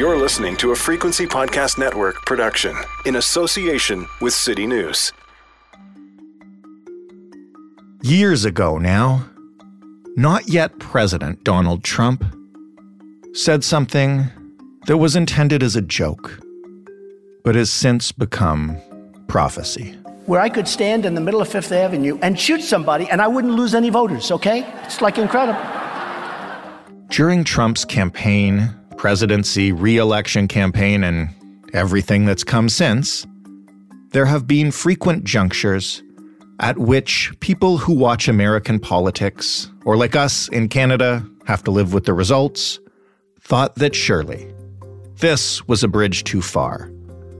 You're listening to a Frequency Podcast Network production in association with City News. Years ago now, not yet President Donald Trump said something that was intended as a joke, but has since become prophecy. Where I could stand in the middle of Fifth Avenue and shoot somebody and I wouldn't lose any voters, okay? It's like incredible. During Trump's campaign, presidency, re election campaign, and everything that's come since, there have been frequent junctures at which people who watch American politics, or like us in Canada, have to live with the results, thought that surely this was a bridge too far,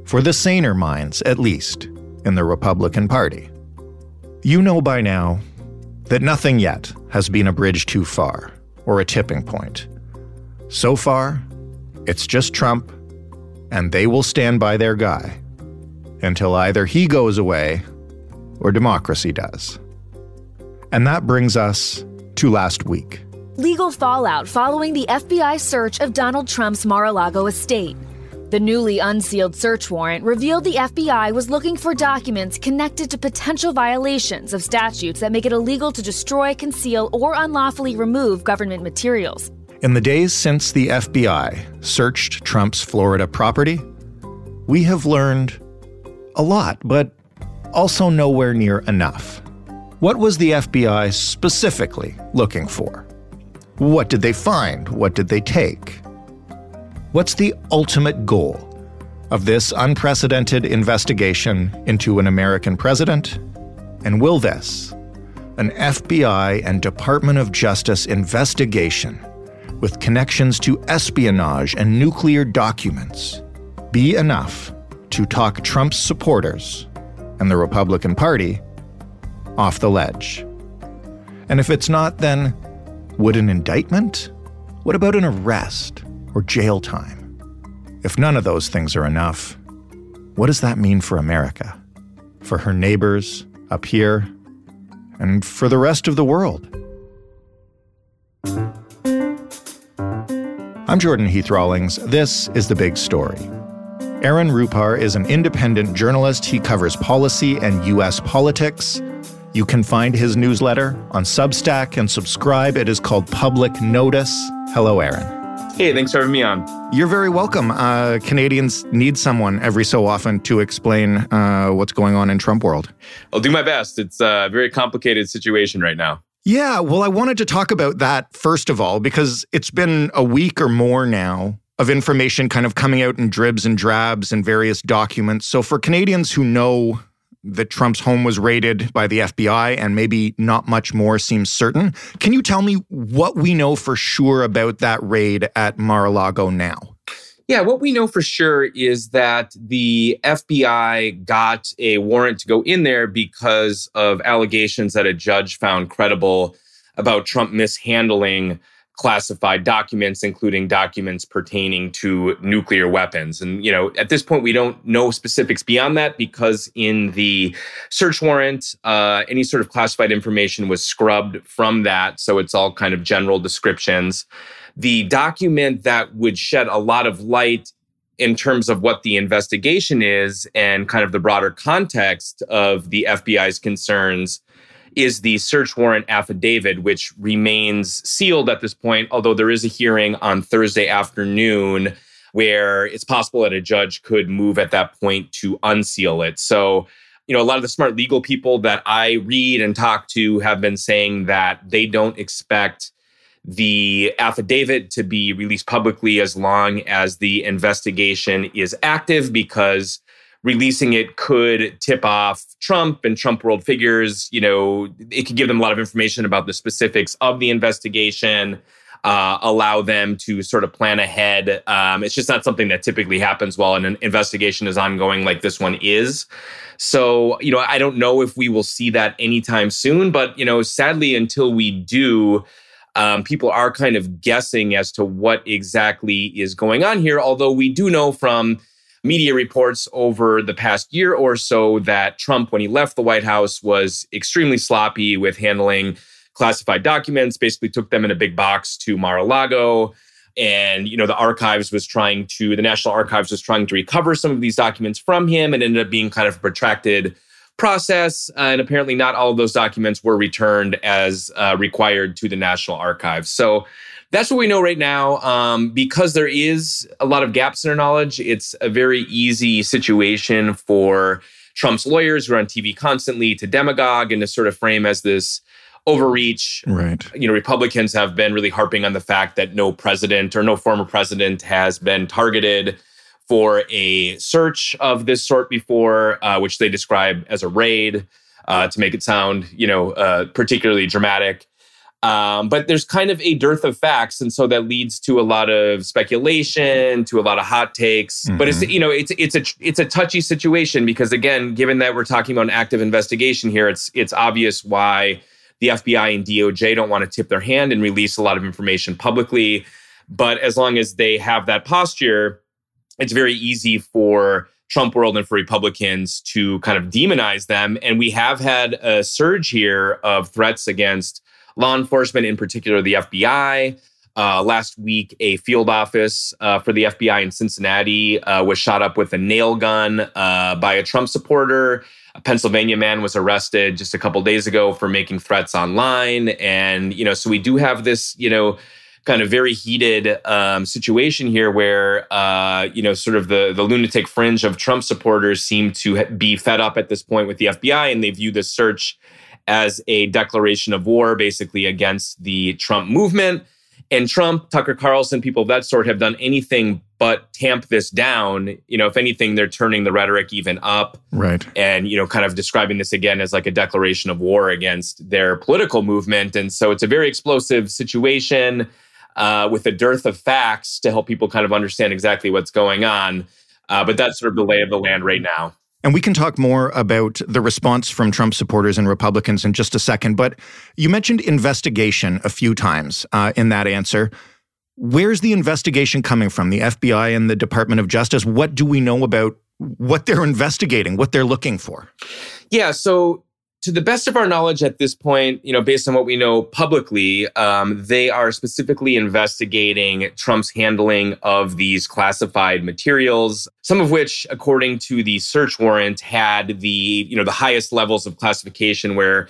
for the saner minds, at least, in the Republican Party. You know by now that nothing yet has been a bridge too far or a tipping point. So far, it's just Trump, and they will stand by their guy until either he goes away or democracy does. And that brings us to last week. Legal fallout following the FBI search of Donald Trump's Mar a Lago estate. The newly unsealed search warrant revealed the FBI was looking for documents connected to potential violations of statutes that make it illegal to destroy, conceal, or unlawfully remove government materials. In the days since the FBI searched Trump's Florida property, we have learned a lot, but also nowhere near enough. What was the FBI specifically looking for? What did they find? What did they take? What's the ultimate goal of this unprecedented investigation into an American president? And will this, an FBI and Department of Justice investigation, with connections to espionage and nuclear documents be enough to talk Trump's supporters and the Republican Party off the ledge? And if it's not, then would an indictment? What about an arrest or jail time? If none of those things are enough, what does that mean for America? For her neighbors up here? And for the rest of the world? I'm Jordan Heath Rawlings. This is The Big Story. Aaron Rupar is an independent journalist. He covers policy and U.S. politics. You can find his newsletter on Substack and subscribe. It is called Public Notice. Hello, Aaron. Hey, thanks for having me on. You're very welcome. Uh, Canadians need someone every so often to explain uh, what's going on in Trump world. I'll do my best. It's a very complicated situation right now. Yeah, well, I wanted to talk about that first of all, because it's been a week or more now of information kind of coming out in dribs and drabs and various documents. So, for Canadians who know that Trump's home was raided by the FBI and maybe not much more seems certain, can you tell me what we know for sure about that raid at Mar a Lago now? Yeah, what we know for sure is that the FBI got a warrant to go in there because of allegations that a judge found credible about Trump mishandling classified documents, including documents pertaining to nuclear weapons. And, you know, at this point, we don't know specifics beyond that because in the search warrant, uh, any sort of classified information was scrubbed from that. So it's all kind of general descriptions the document that would shed a lot of light in terms of what the investigation is and kind of the broader context of the FBI's concerns is the search warrant affidavit, which remains sealed at this point, although there is a hearing on Thursday afternoon where it's possible that a judge could move at that point to unseal it. So, you know, a lot of the smart legal people that I read and talk to have been saying that they don't expect the affidavit to be released publicly as long as the investigation is active because releasing it could tip off Trump and Trump world figures. You know, it could give them a lot of information about the specifics of the investigation. uh, allow them to sort of plan ahead. Um, it's just not something that typically happens while an investigation is ongoing, like this one is. So, you know, I don't know if we will see that anytime soon, but, you know, sadly, until we do, um, people are kind of guessing as to what exactly is going on here. Although we do know from media reports over the past year or so that Trump, when he left the White House, was extremely sloppy with handling classified documents, basically took them in a big box to Mar-a-Lago. And, you know, the archives was trying to, the National Archives was trying to recover some of these documents from him and ended up being kind of a protracted process. Uh, and apparently, not all of those documents were returned as uh, required to the National Archives. So that's what we know right now. Um, because there is a lot of gaps in our knowledge, it's a very easy situation for Trump's lawyers who are on TV constantly to demagogue and to sort of frame as this overreach. Right. You know, Republicans have been really harping on the fact that no president or no former president has been targeted for a search of this sort before, uh, which they describe as a raid uh, to make it sound, you know, uh, particularly dramatic. Um, but there's kind of a dearth of facts, and so that leads to a lot of speculation, to a lot of hot takes. Mm-hmm. But it's mm-hmm. you know it's it's a it's a touchy situation because again, given that we're talking about an active investigation here, it's it's obvious why the FBI and DOJ don't want to tip their hand and release a lot of information publicly. But as long as they have that posture, it's very easy for Trump world and for Republicans to kind of demonize them. And we have had a surge here of threats against law enforcement, in particular the FBI. Uh, last week, a field office uh, for the FBI in Cincinnati uh, was shot up with a nail gun uh, by a Trump supporter. A Pennsylvania man was arrested just a couple days ago for making threats online. And, you know, so we do have this, you know, kind of very heated um, situation here where, uh, you know, sort of the, the lunatic fringe of Trump supporters seem to be fed up at this point with the FBI and they view this search as a declaration of war, basically against the Trump movement. And Trump, Tucker Carlson, people of that sort have done anything but tamp this down. You know, if anything, they're turning the rhetoric even up. Right. And, you know, kind of describing this again as like a declaration of war against their political movement. And so it's a very explosive situation uh, with a dearth of facts to help people kind of understand exactly what's going on. Uh, but that's sort of the lay of the land right now. And we can talk more about the response from Trump supporters and Republicans in just a second. But you mentioned investigation a few times uh, in that answer. Where's the investigation coming from? The FBI and the Department of Justice? What do we know about what they're investigating, what they're looking for? Yeah. So to the best of our knowledge at this point, you know, based on what we know publicly, um, they are specifically investigating Trump's handling of these classified materials, some of which, according to the search warrant, had the you know the highest levels of classification where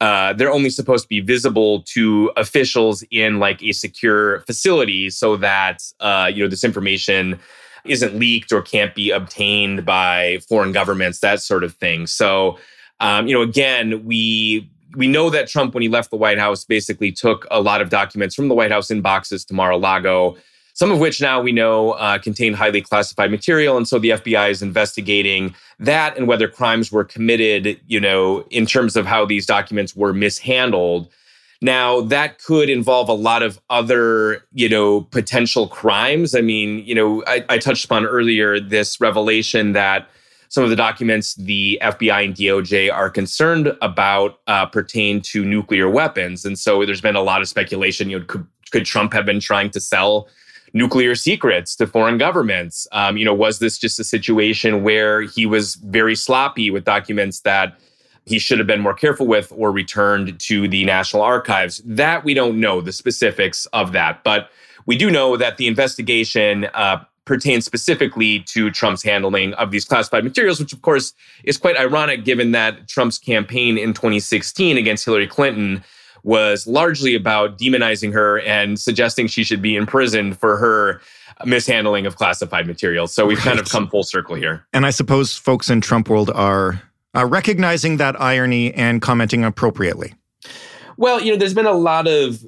uh, they're only supposed to be visible to officials in like a secure facility, so that uh, you know this information isn't leaked or can't be obtained by foreign governments, that sort of thing. So um, you know, again, we we know that Trump, when he left the White House, basically took a lot of documents from the White House in boxes to Mar-a-Lago, some of which now we know uh, contain highly classified material, and so the FBI is investigating that and whether crimes were committed. You know, in terms of how these documents were mishandled. Now, that could involve a lot of other, you know, potential crimes. I mean, you know, I, I touched upon earlier this revelation that some of the documents the FBI and DOJ are concerned about uh, pertain to nuclear weapons. And so there's been a lot of speculation. You know, could, could Trump have been trying to sell nuclear secrets to foreign governments? Um, you know, was this just a situation where he was very sloppy with documents that he should have been more careful with or returned to the National Archives? That we don't know the specifics of that, but we do know that the investigation uh, pertains specifically to Trump's handling of these classified materials, which of course is quite ironic given that Trump's campaign in 2016 against Hillary Clinton was largely about demonizing her and suggesting she should be imprisoned for her mishandling of classified materials. So we've right. kind of come full circle here. And I suppose folks in Trump world are uh, recognizing that irony and commenting appropriately. Well, you know, there's been a lot of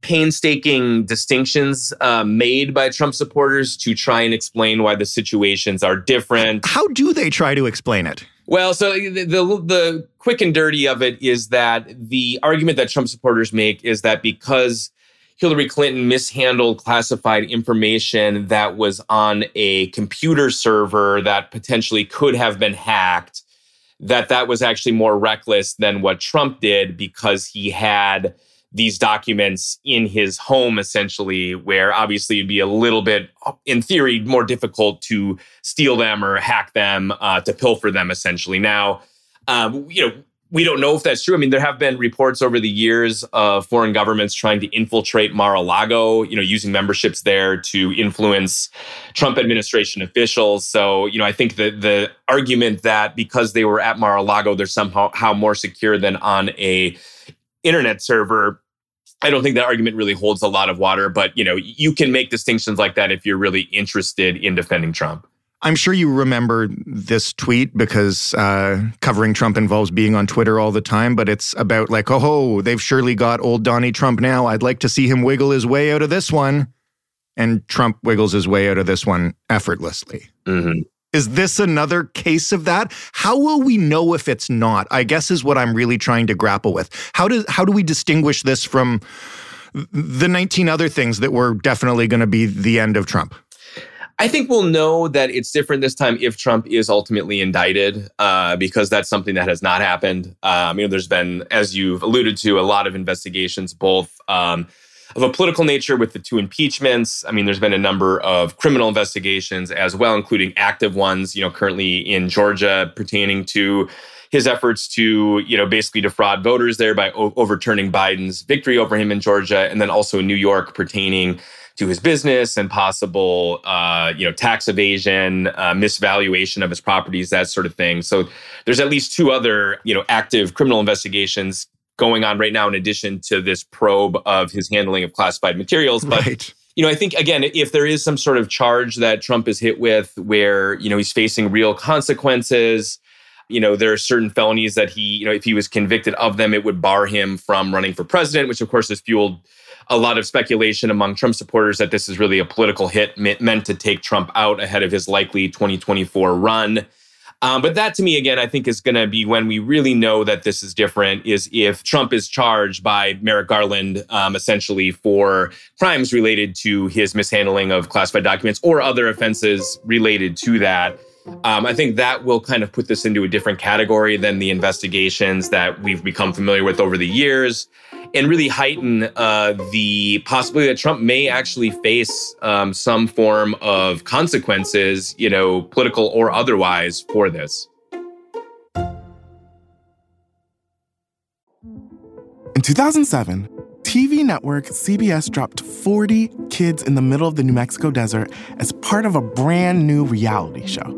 painstaking distinctions uh, made by Trump supporters to try and explain why the situations are different. How do they try to explain it? Well, so the, the, the quick and dirty of it is that the argument that Trump supporters make is that because Hillary Clinton mishandled classified information that was on a computer server that potentially could have been hacked, that that was actually more reckless than what Trump did because he had these documents in his home essentially where obviously it'd be a little bit in theory more difficult to steal them or hack them uh, to pilfer them essentially now um, you know we don't know if that's true. I mean, there have been reports over the years of foreign governments trying to infiltrate Mar-a-Lago, you know, using memberships there to influence Trump administration officials. So, you know, I think that the argument that because they were at Mar-a-Lago, they're somehow more secure than on a internet server. I don't think that argument really holds a lot of water, but you know, you can make distinctions like that if you're really interested in defending Trump. I'm sure you remember this tweet because uh, covering Trump involves being on Twitter all the time, but it's about like, oh, they've surely got old Donnie Trump now. I'd like to see him wiggle his way out of this one. And Trump wiggles his way out of this one effortlessly. Mm-hmm. Is this another case of that? How will we know if it's not? I guess is what I'm really trying to grapple with. How does how do we distinguish this from the 19 other things that were definitely going to be the end of Trump? I think we'll know that it's different this time if Trump is ultimately indicted, uh, because that's something that has not happened. Um, you know, there's been, as you've alluded to, a lot of investigations, both um, of a political nature with the two impeachments. I mean, there's been a number of criminal investigations as well, including active ones. You know, currently in Georgia pertaining to his efforts to, you know, basically defraud voters there by o- overturning Biden's victory over him in Georgia, and then also in New York pertaining to his business and possible, uh, you know, tax evasion, uh, misvaluation of his properties, that sort of thing. So there's at least two other, you know, active criminal investigations going on right now, in addition to this probe of his handling of classified materials. But right. you know, I think again, if there is some sort of charge that Trump is hit with, where you know he's facing real consequences. You know, there are certain felonies that he, you know, if he was convicted of them, it would bar him from running for president, which of course has fueled a lot of speculation among Trump supporters that this is really a political hit meant to take Trump out ahead of his likely 2024 run. Um, but that to me, again, I think is going to be when we really know that this is different is if Trump is charged by Merrick Garland, um, essentially for crimes related to his mishandling of classified documents or other offenses related to that. Um, I think that will kind of put this into a different category than the investigations that we've become familiar with over the years and really heighten uh, the possibility that Trump may actually face um, some form of consequences, you know, political or otherwise, for this. In 2007, TV network CBS dropped 40 kids in the middle of the New Mexico desert as part of a brand new reality show.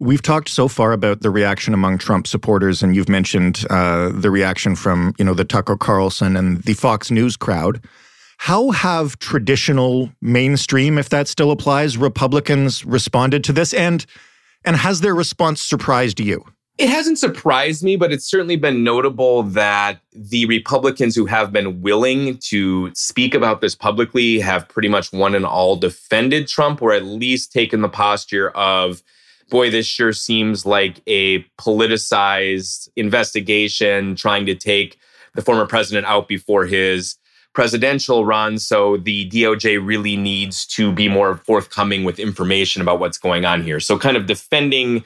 We've talked so far about the reaction among Trump supporters, and you've mentioned uh, the reaction from you know the Tucker Carlson and the Fox News crowd. How have traditional mainstream, if that still applies, Republicans responded to this, and and has their response surprised you? It hasn't surprised me, but it's certainly been notable that the Republicans who have been willing to speak about this publicly have pretty much one and all defended Trump, or at least taken the posture of boy, this sure seems like a politicized investigation trying to take the former president out before his presidential run. So the DOJ really needs to be more forthcoming with information about what's going on here. So, kind of defending,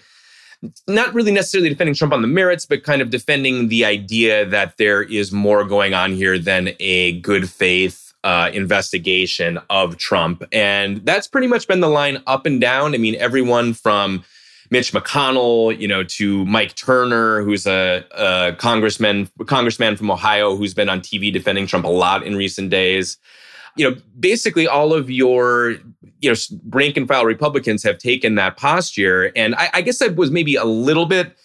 not really necessarily defending Trump on the merits, but kind of defending the idea that there is more going on here than a good faith uh, investigation of Trump. And that's pretty much been the line up and down. I mean, everyone from Mitch McConnell, you know, to Mike Turner, who's a, a congressman, congressman from Ohio, who's been on TV defending Trump a lot in recent days. You know, basically all of your, you know, rank and file Republicans have taken that posture. And I, I guess I was maybe a little bit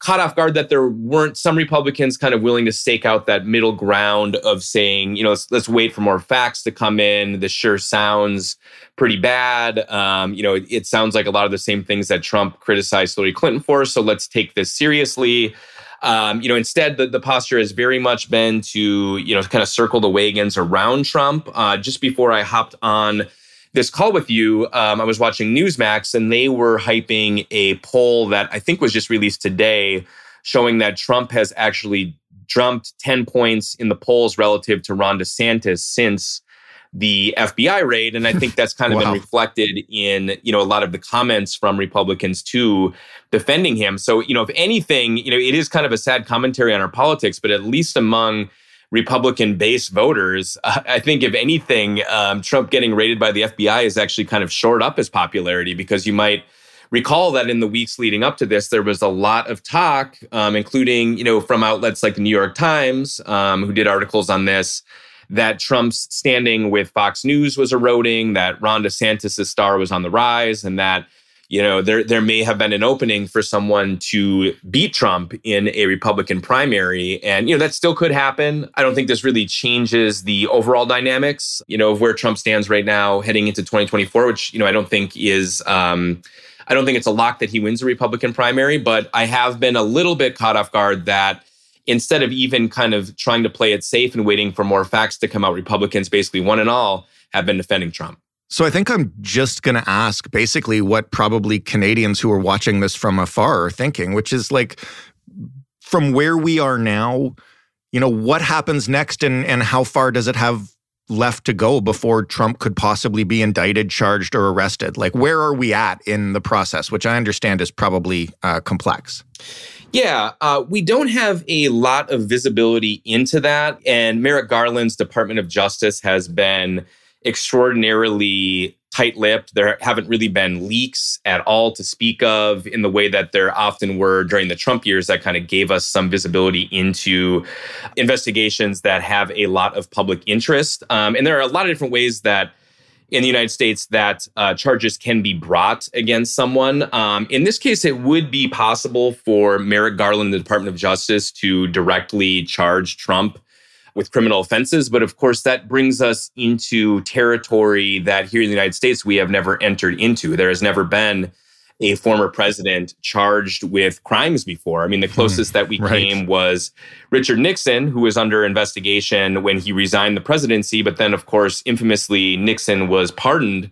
caught off guard that there weren't some Republicans kind of willing to stake out that middle ground of saying, you know, let's, let's wait for more facts to come in. This sure sounds pretty bad. Um, you know, it, it sounds like a lot of the same things that Trump criticized Hillary Clinton for. So let's take this seriously. Um, you know, instead, the, the posture has very much been to, you know, kind of circle the wagons around Trump. Uh, just before I hopped on this call with you, um, I was watching Newsmax and they were hyping a poll that I think was just released today showing that Trump has actually jumped 10 points in the polls relative to Ron DeSantis since the FBI raid. And I think that's kind of wow. been reflected in, you know, a lot of the comments from Republicans too defending him. So, you know, if anything, you know, it is kind of a sad commentary on our politics, but at least among Republican base voters, I think if anything, um, Trump getting raided by the FBI is actually kind of shored up his popularity because you might recall that in the weeks leading up to this, there was a lot of talk, um, including, you know, from outlets like the New York Times, um, who did articles on this, that Trump's standing with Fox News was eroding, that Ron DeSantis' star was on the rise, and that you know there there may have been an opening for someone to beat Trump in a Republican primary. And you know that still could happen. I don't think this really changes the overall dynamics you know of where Trump stands right now heading into 2024 which you know I don't think is um I don't think it's a lock that he wins a Republican primary but I have been a little bit caught off guard that instead of even kind of trying to play it safe and waiting for more facts to come out Republicans basically one and all have been defending Trump so I think I'm just going to ask basically what probably Canadians who are watching this from afar are thinking, which is like from where we are now, you know, what happens next and and how far does it have left to go before Trump could possibly be indicted, charged, or arrested? Like, where are we at in the process, which I understand is probably uh, complex? Yeah, uh, we don't have a lot of visibility into that. And Merrick Garland's Department of Justice has been extraordinarily tight lipped. There haven't really been leaks at all to speak of in the way that there often were during the Trump years that kind of gave us some visibility into investigations that have a lot of public interest. Um, and there are a lot of different ways that in the United States that uh, charges can be brought against someone. Um, in this case, it would be possible for Merrick Garland, the Department of Justice, to directly charge Trump with criminal offenses. But of course, that brings us into territory that here in the United States we have never entered into. There has never been a former president charged with crimes before. I mean, the hmm. closest that we right. came was Richard Nixon, who was under investigation when he resigned the presidency. But then, of course, infamously, Nixon was pardoned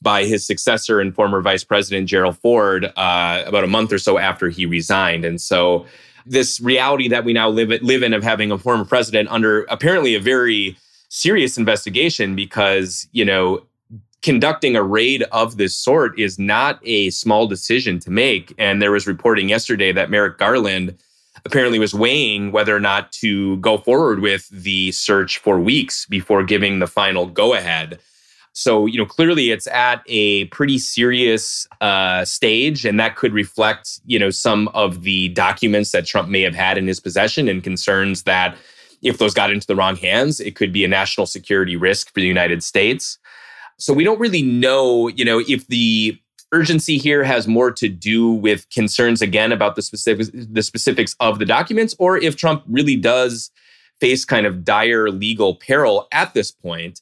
by his successor and former vice president Gerald Ford uh, about a month or so after he resigned. And so this reality that we now live, live in of having a former president under apparently a very serious investigation because, you know, conducting a raid of this sort is not a small decision to make. And there was reporting yesterday that Merrick Garland apparently was weighing whether or not to go forward with the search for weeks before giving the final go ahead. So, you know, clearly it's at a pretty serious uh, stage, and that could reflect, you know, some of the documents that Trump may have had in his possession and concerns that if those got into the wrong hands, it could be a national security risk for the United States. So we don't really know, you know, if the urgency here has more to do with concerns again about the specifics the specifics of the documents or if Trump really does face kind of dire legal peril at this point.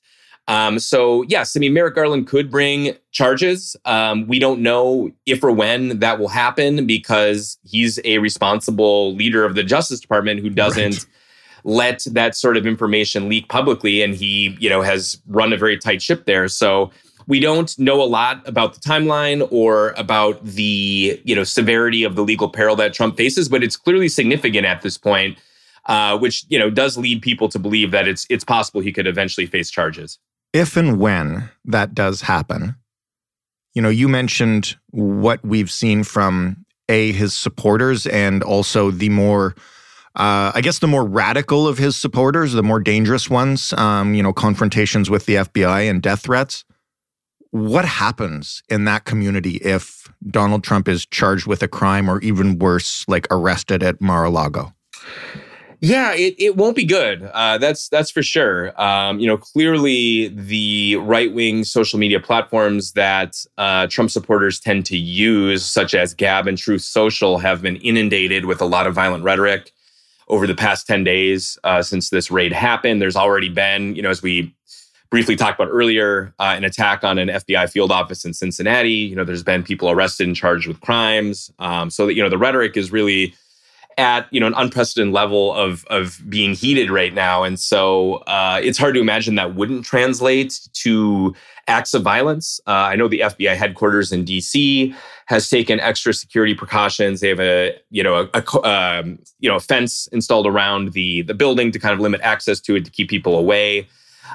Um, so yes, I mean Merrick Garland could bring charges. Um, we don't know if or when that will happen because he's a responsible leader of the Justice Department who doesn't. Right. Let that sort of information leak publicly, and he, you know, has run a very tight ship there. So we don't know a lot about the timeline or about the you know severity of the legal peril that Trump faces, but it's clearly significant at this point, uh, which you know does lead people to believe that it's it's possible he could eventually face charges if and when that does happen, you know, you mentioned what we've seen from A, his supporters, and also the more, uh, I guess, the more radical of his supporters, the more dangerous ones, um, you know, confrontations with the FBI and death threats. What happens in that community if Donald Trump is charged with a crime or even worse, like arrested at Mar a Lago? Yeah, it, it won't be good. Uh, that's that's for sure. Um, you know, clearly the right wing social media platforms that uh, Trump supporters tend to use, such as Gab and Truth Social, have been inundated with a lot of violent rhetoric over the past ten days uh, since this raid happened. There's already been, you know, as we briefly talked about earlier, uh, an attack on an FBI field office in Cincinnati. You know, there's been people arrested and charged with crimes. Um, so that you know, the rhetoric is really at you know an unprecedented level of of being heated right now, and so uh, it's hard to imagine that wouldn't translate to acts of violence. Uh, I know the FBI headquarters in D.C. has taken extra security precautions. They have a you know a, a um, you know a fence installed around the the building to kind of limit access to it to keep people away.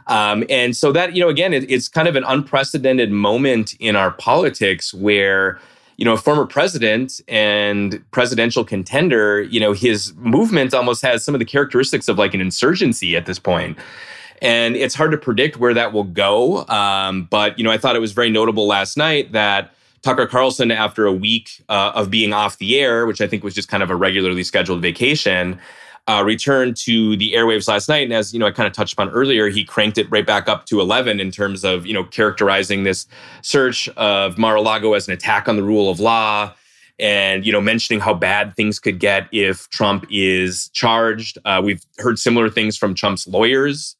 Um, and so that you know again, it, it's kind of an unprecedented moment in our politics where you know, a former president and presidential contender, you know, his movement almost has some of the characteristics of like an insurgency at this point. And it's hard to predict where that will go. Um, but, you know, I thought it was very notable last night that Tucker Carlson, after a week uh, of being off the air, which I think was just kind of a regularly scheduled vacation, uh, returned to the airwaves last night. And as you know, I kind of touched upon earlier, he cranked it right back up to 11 in terms of you know characterizing this search of Mar-a-Lago as an attack on the rule of law, and you know mentioning how bad things could get if Trump is charged. Uh, we've heard similar things from Trump's lawyers,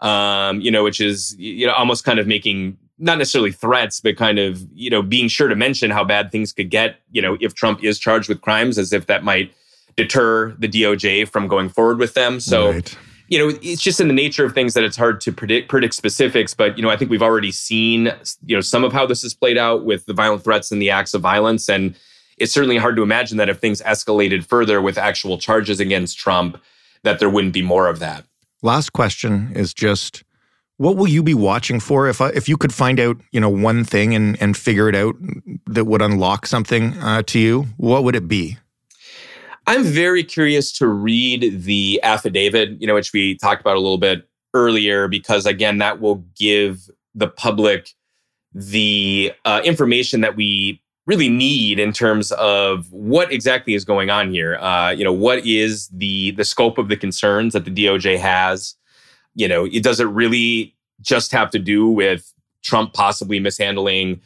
um, you know, which is you know almost kind of making not necessarily threats, but kind of you know being sure to mention how bad things could get, you know, if Trump is charged with crimes, as if that might deter the DOJ from going forward with them. So, right. you know, it's just in the nature of things that it's hard to predict predict specifics. But you know, I think we've already seen you know some of how this has played out with the violent threats and the acts of violence, and it's certainly hard to imagine that if things escalated further with actual charges against Trump, that there wouldn't be more of that. Last question is just what will you be watching for if if you could find out you know one thing and and figure it out that would unlock something uh, to you what would it be I'm very curious to read the affidavit, you know, which we talked about a little bit earlier, because again, that will give the public the uh, information that we really need in terms of what exactly is going on here. Uh, you know, what is the the scope of the concerns that the DOJ has? You know, it does it really just have to do with Trump possibly mishandling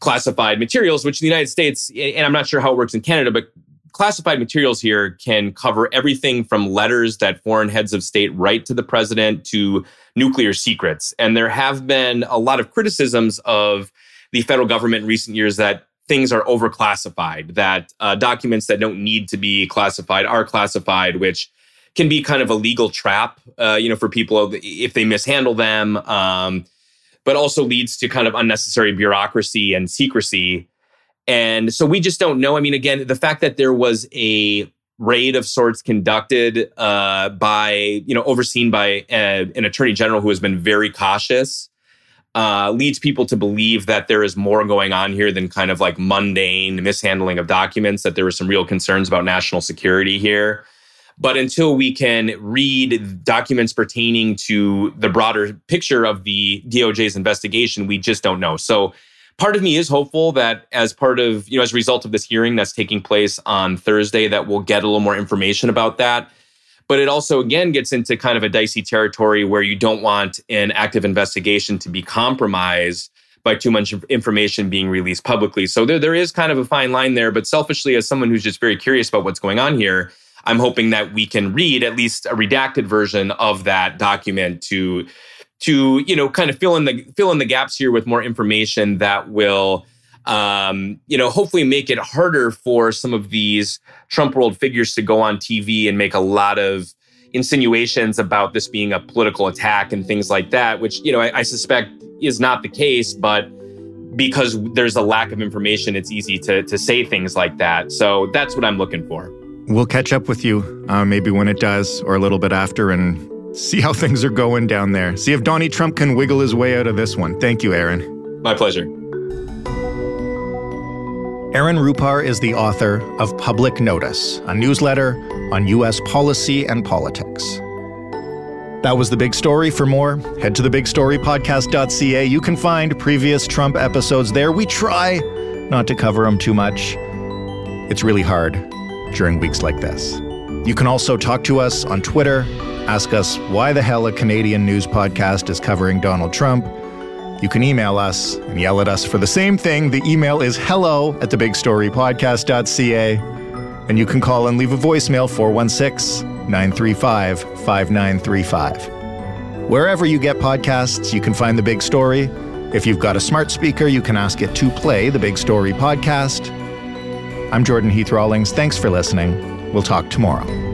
classified materials, which in the United States, and I'm not sure how it works in Canada, but classified materials here can cover everything from letters that foreign heads of state write to the president to nuclear secrets. And there have been a lot of criticisms of the federal government in recent years that things are overclassified, that uh, documents that don't need to be classified are classified, which can be kind of a legal trap, uh, you know, for people if they mishandle them, um, but also leads to kind of unnecessary bureaucracy and secrecy and so we just don't know. I mean, again, the fact that there was a raid of sorts conducted uh, by, you know, overseen by a, uh, an attorney general who has been very cautious uh, leads people to believe that there is more going on here than kind of like mundane mishandling of documents, that there were some real concerns about national security here. But until we can read documents pertaining to the broader picture of the DOJ's investigation, we just don't know. So part of me is hopeful that as part of, you know, as a result of this hearing that's taking place on Thursday, that we'll get a little more information about that. But it also, again, gets into kind of a dicey territory where you don't want an active investigation to be compromised by too much information being released publicly. So there, there is kind of a fine line there. But selfishly, as someone who's just very curious about what's going on here, I'm hoping that we can read at least a redacted version of that document to to you know kind of fill in the fill in the gaps here with more information that will um, you know hopefully make it harder for some of these Trump world figures to go on TV and make a lot of insinuations about this being a political attack and things like that, which you know I, I suspect is not the case, but because there's a lack of information, it's easy to to say things like that. So that's what I'm looking for. We'll catch up with you uh, maybe when it does, or a little bit after, and see how things are going down there. See if Donnie Trump can wiggle his way out of this one. Thank you, Aaron. My pleasure. Aaron Rupar is the author of Public Notice, a newsletter on U.S. policy and politics. That was the big story. For more, head to thebigstorypodcast.ca. You can find previous Trump episodes there. We try not to cover them too much. It's really hard during weeks like this. You can also talk to us on Twitter, ask us why the hell a Canadian news podcast is covering Donald Trump. You can email us and yell at us for the same thing. The email is hello at thebigstorypodcast.ca. And you can call and leave a voicemail 416 935 5935. Wherever you get podcasts, you can find The Big Story. If you've got a smart speaker, you can ask it to play The Big Story podcast. I'm Jordan Heath Rawlings. Thanks for listening. We'll talk tomorrow.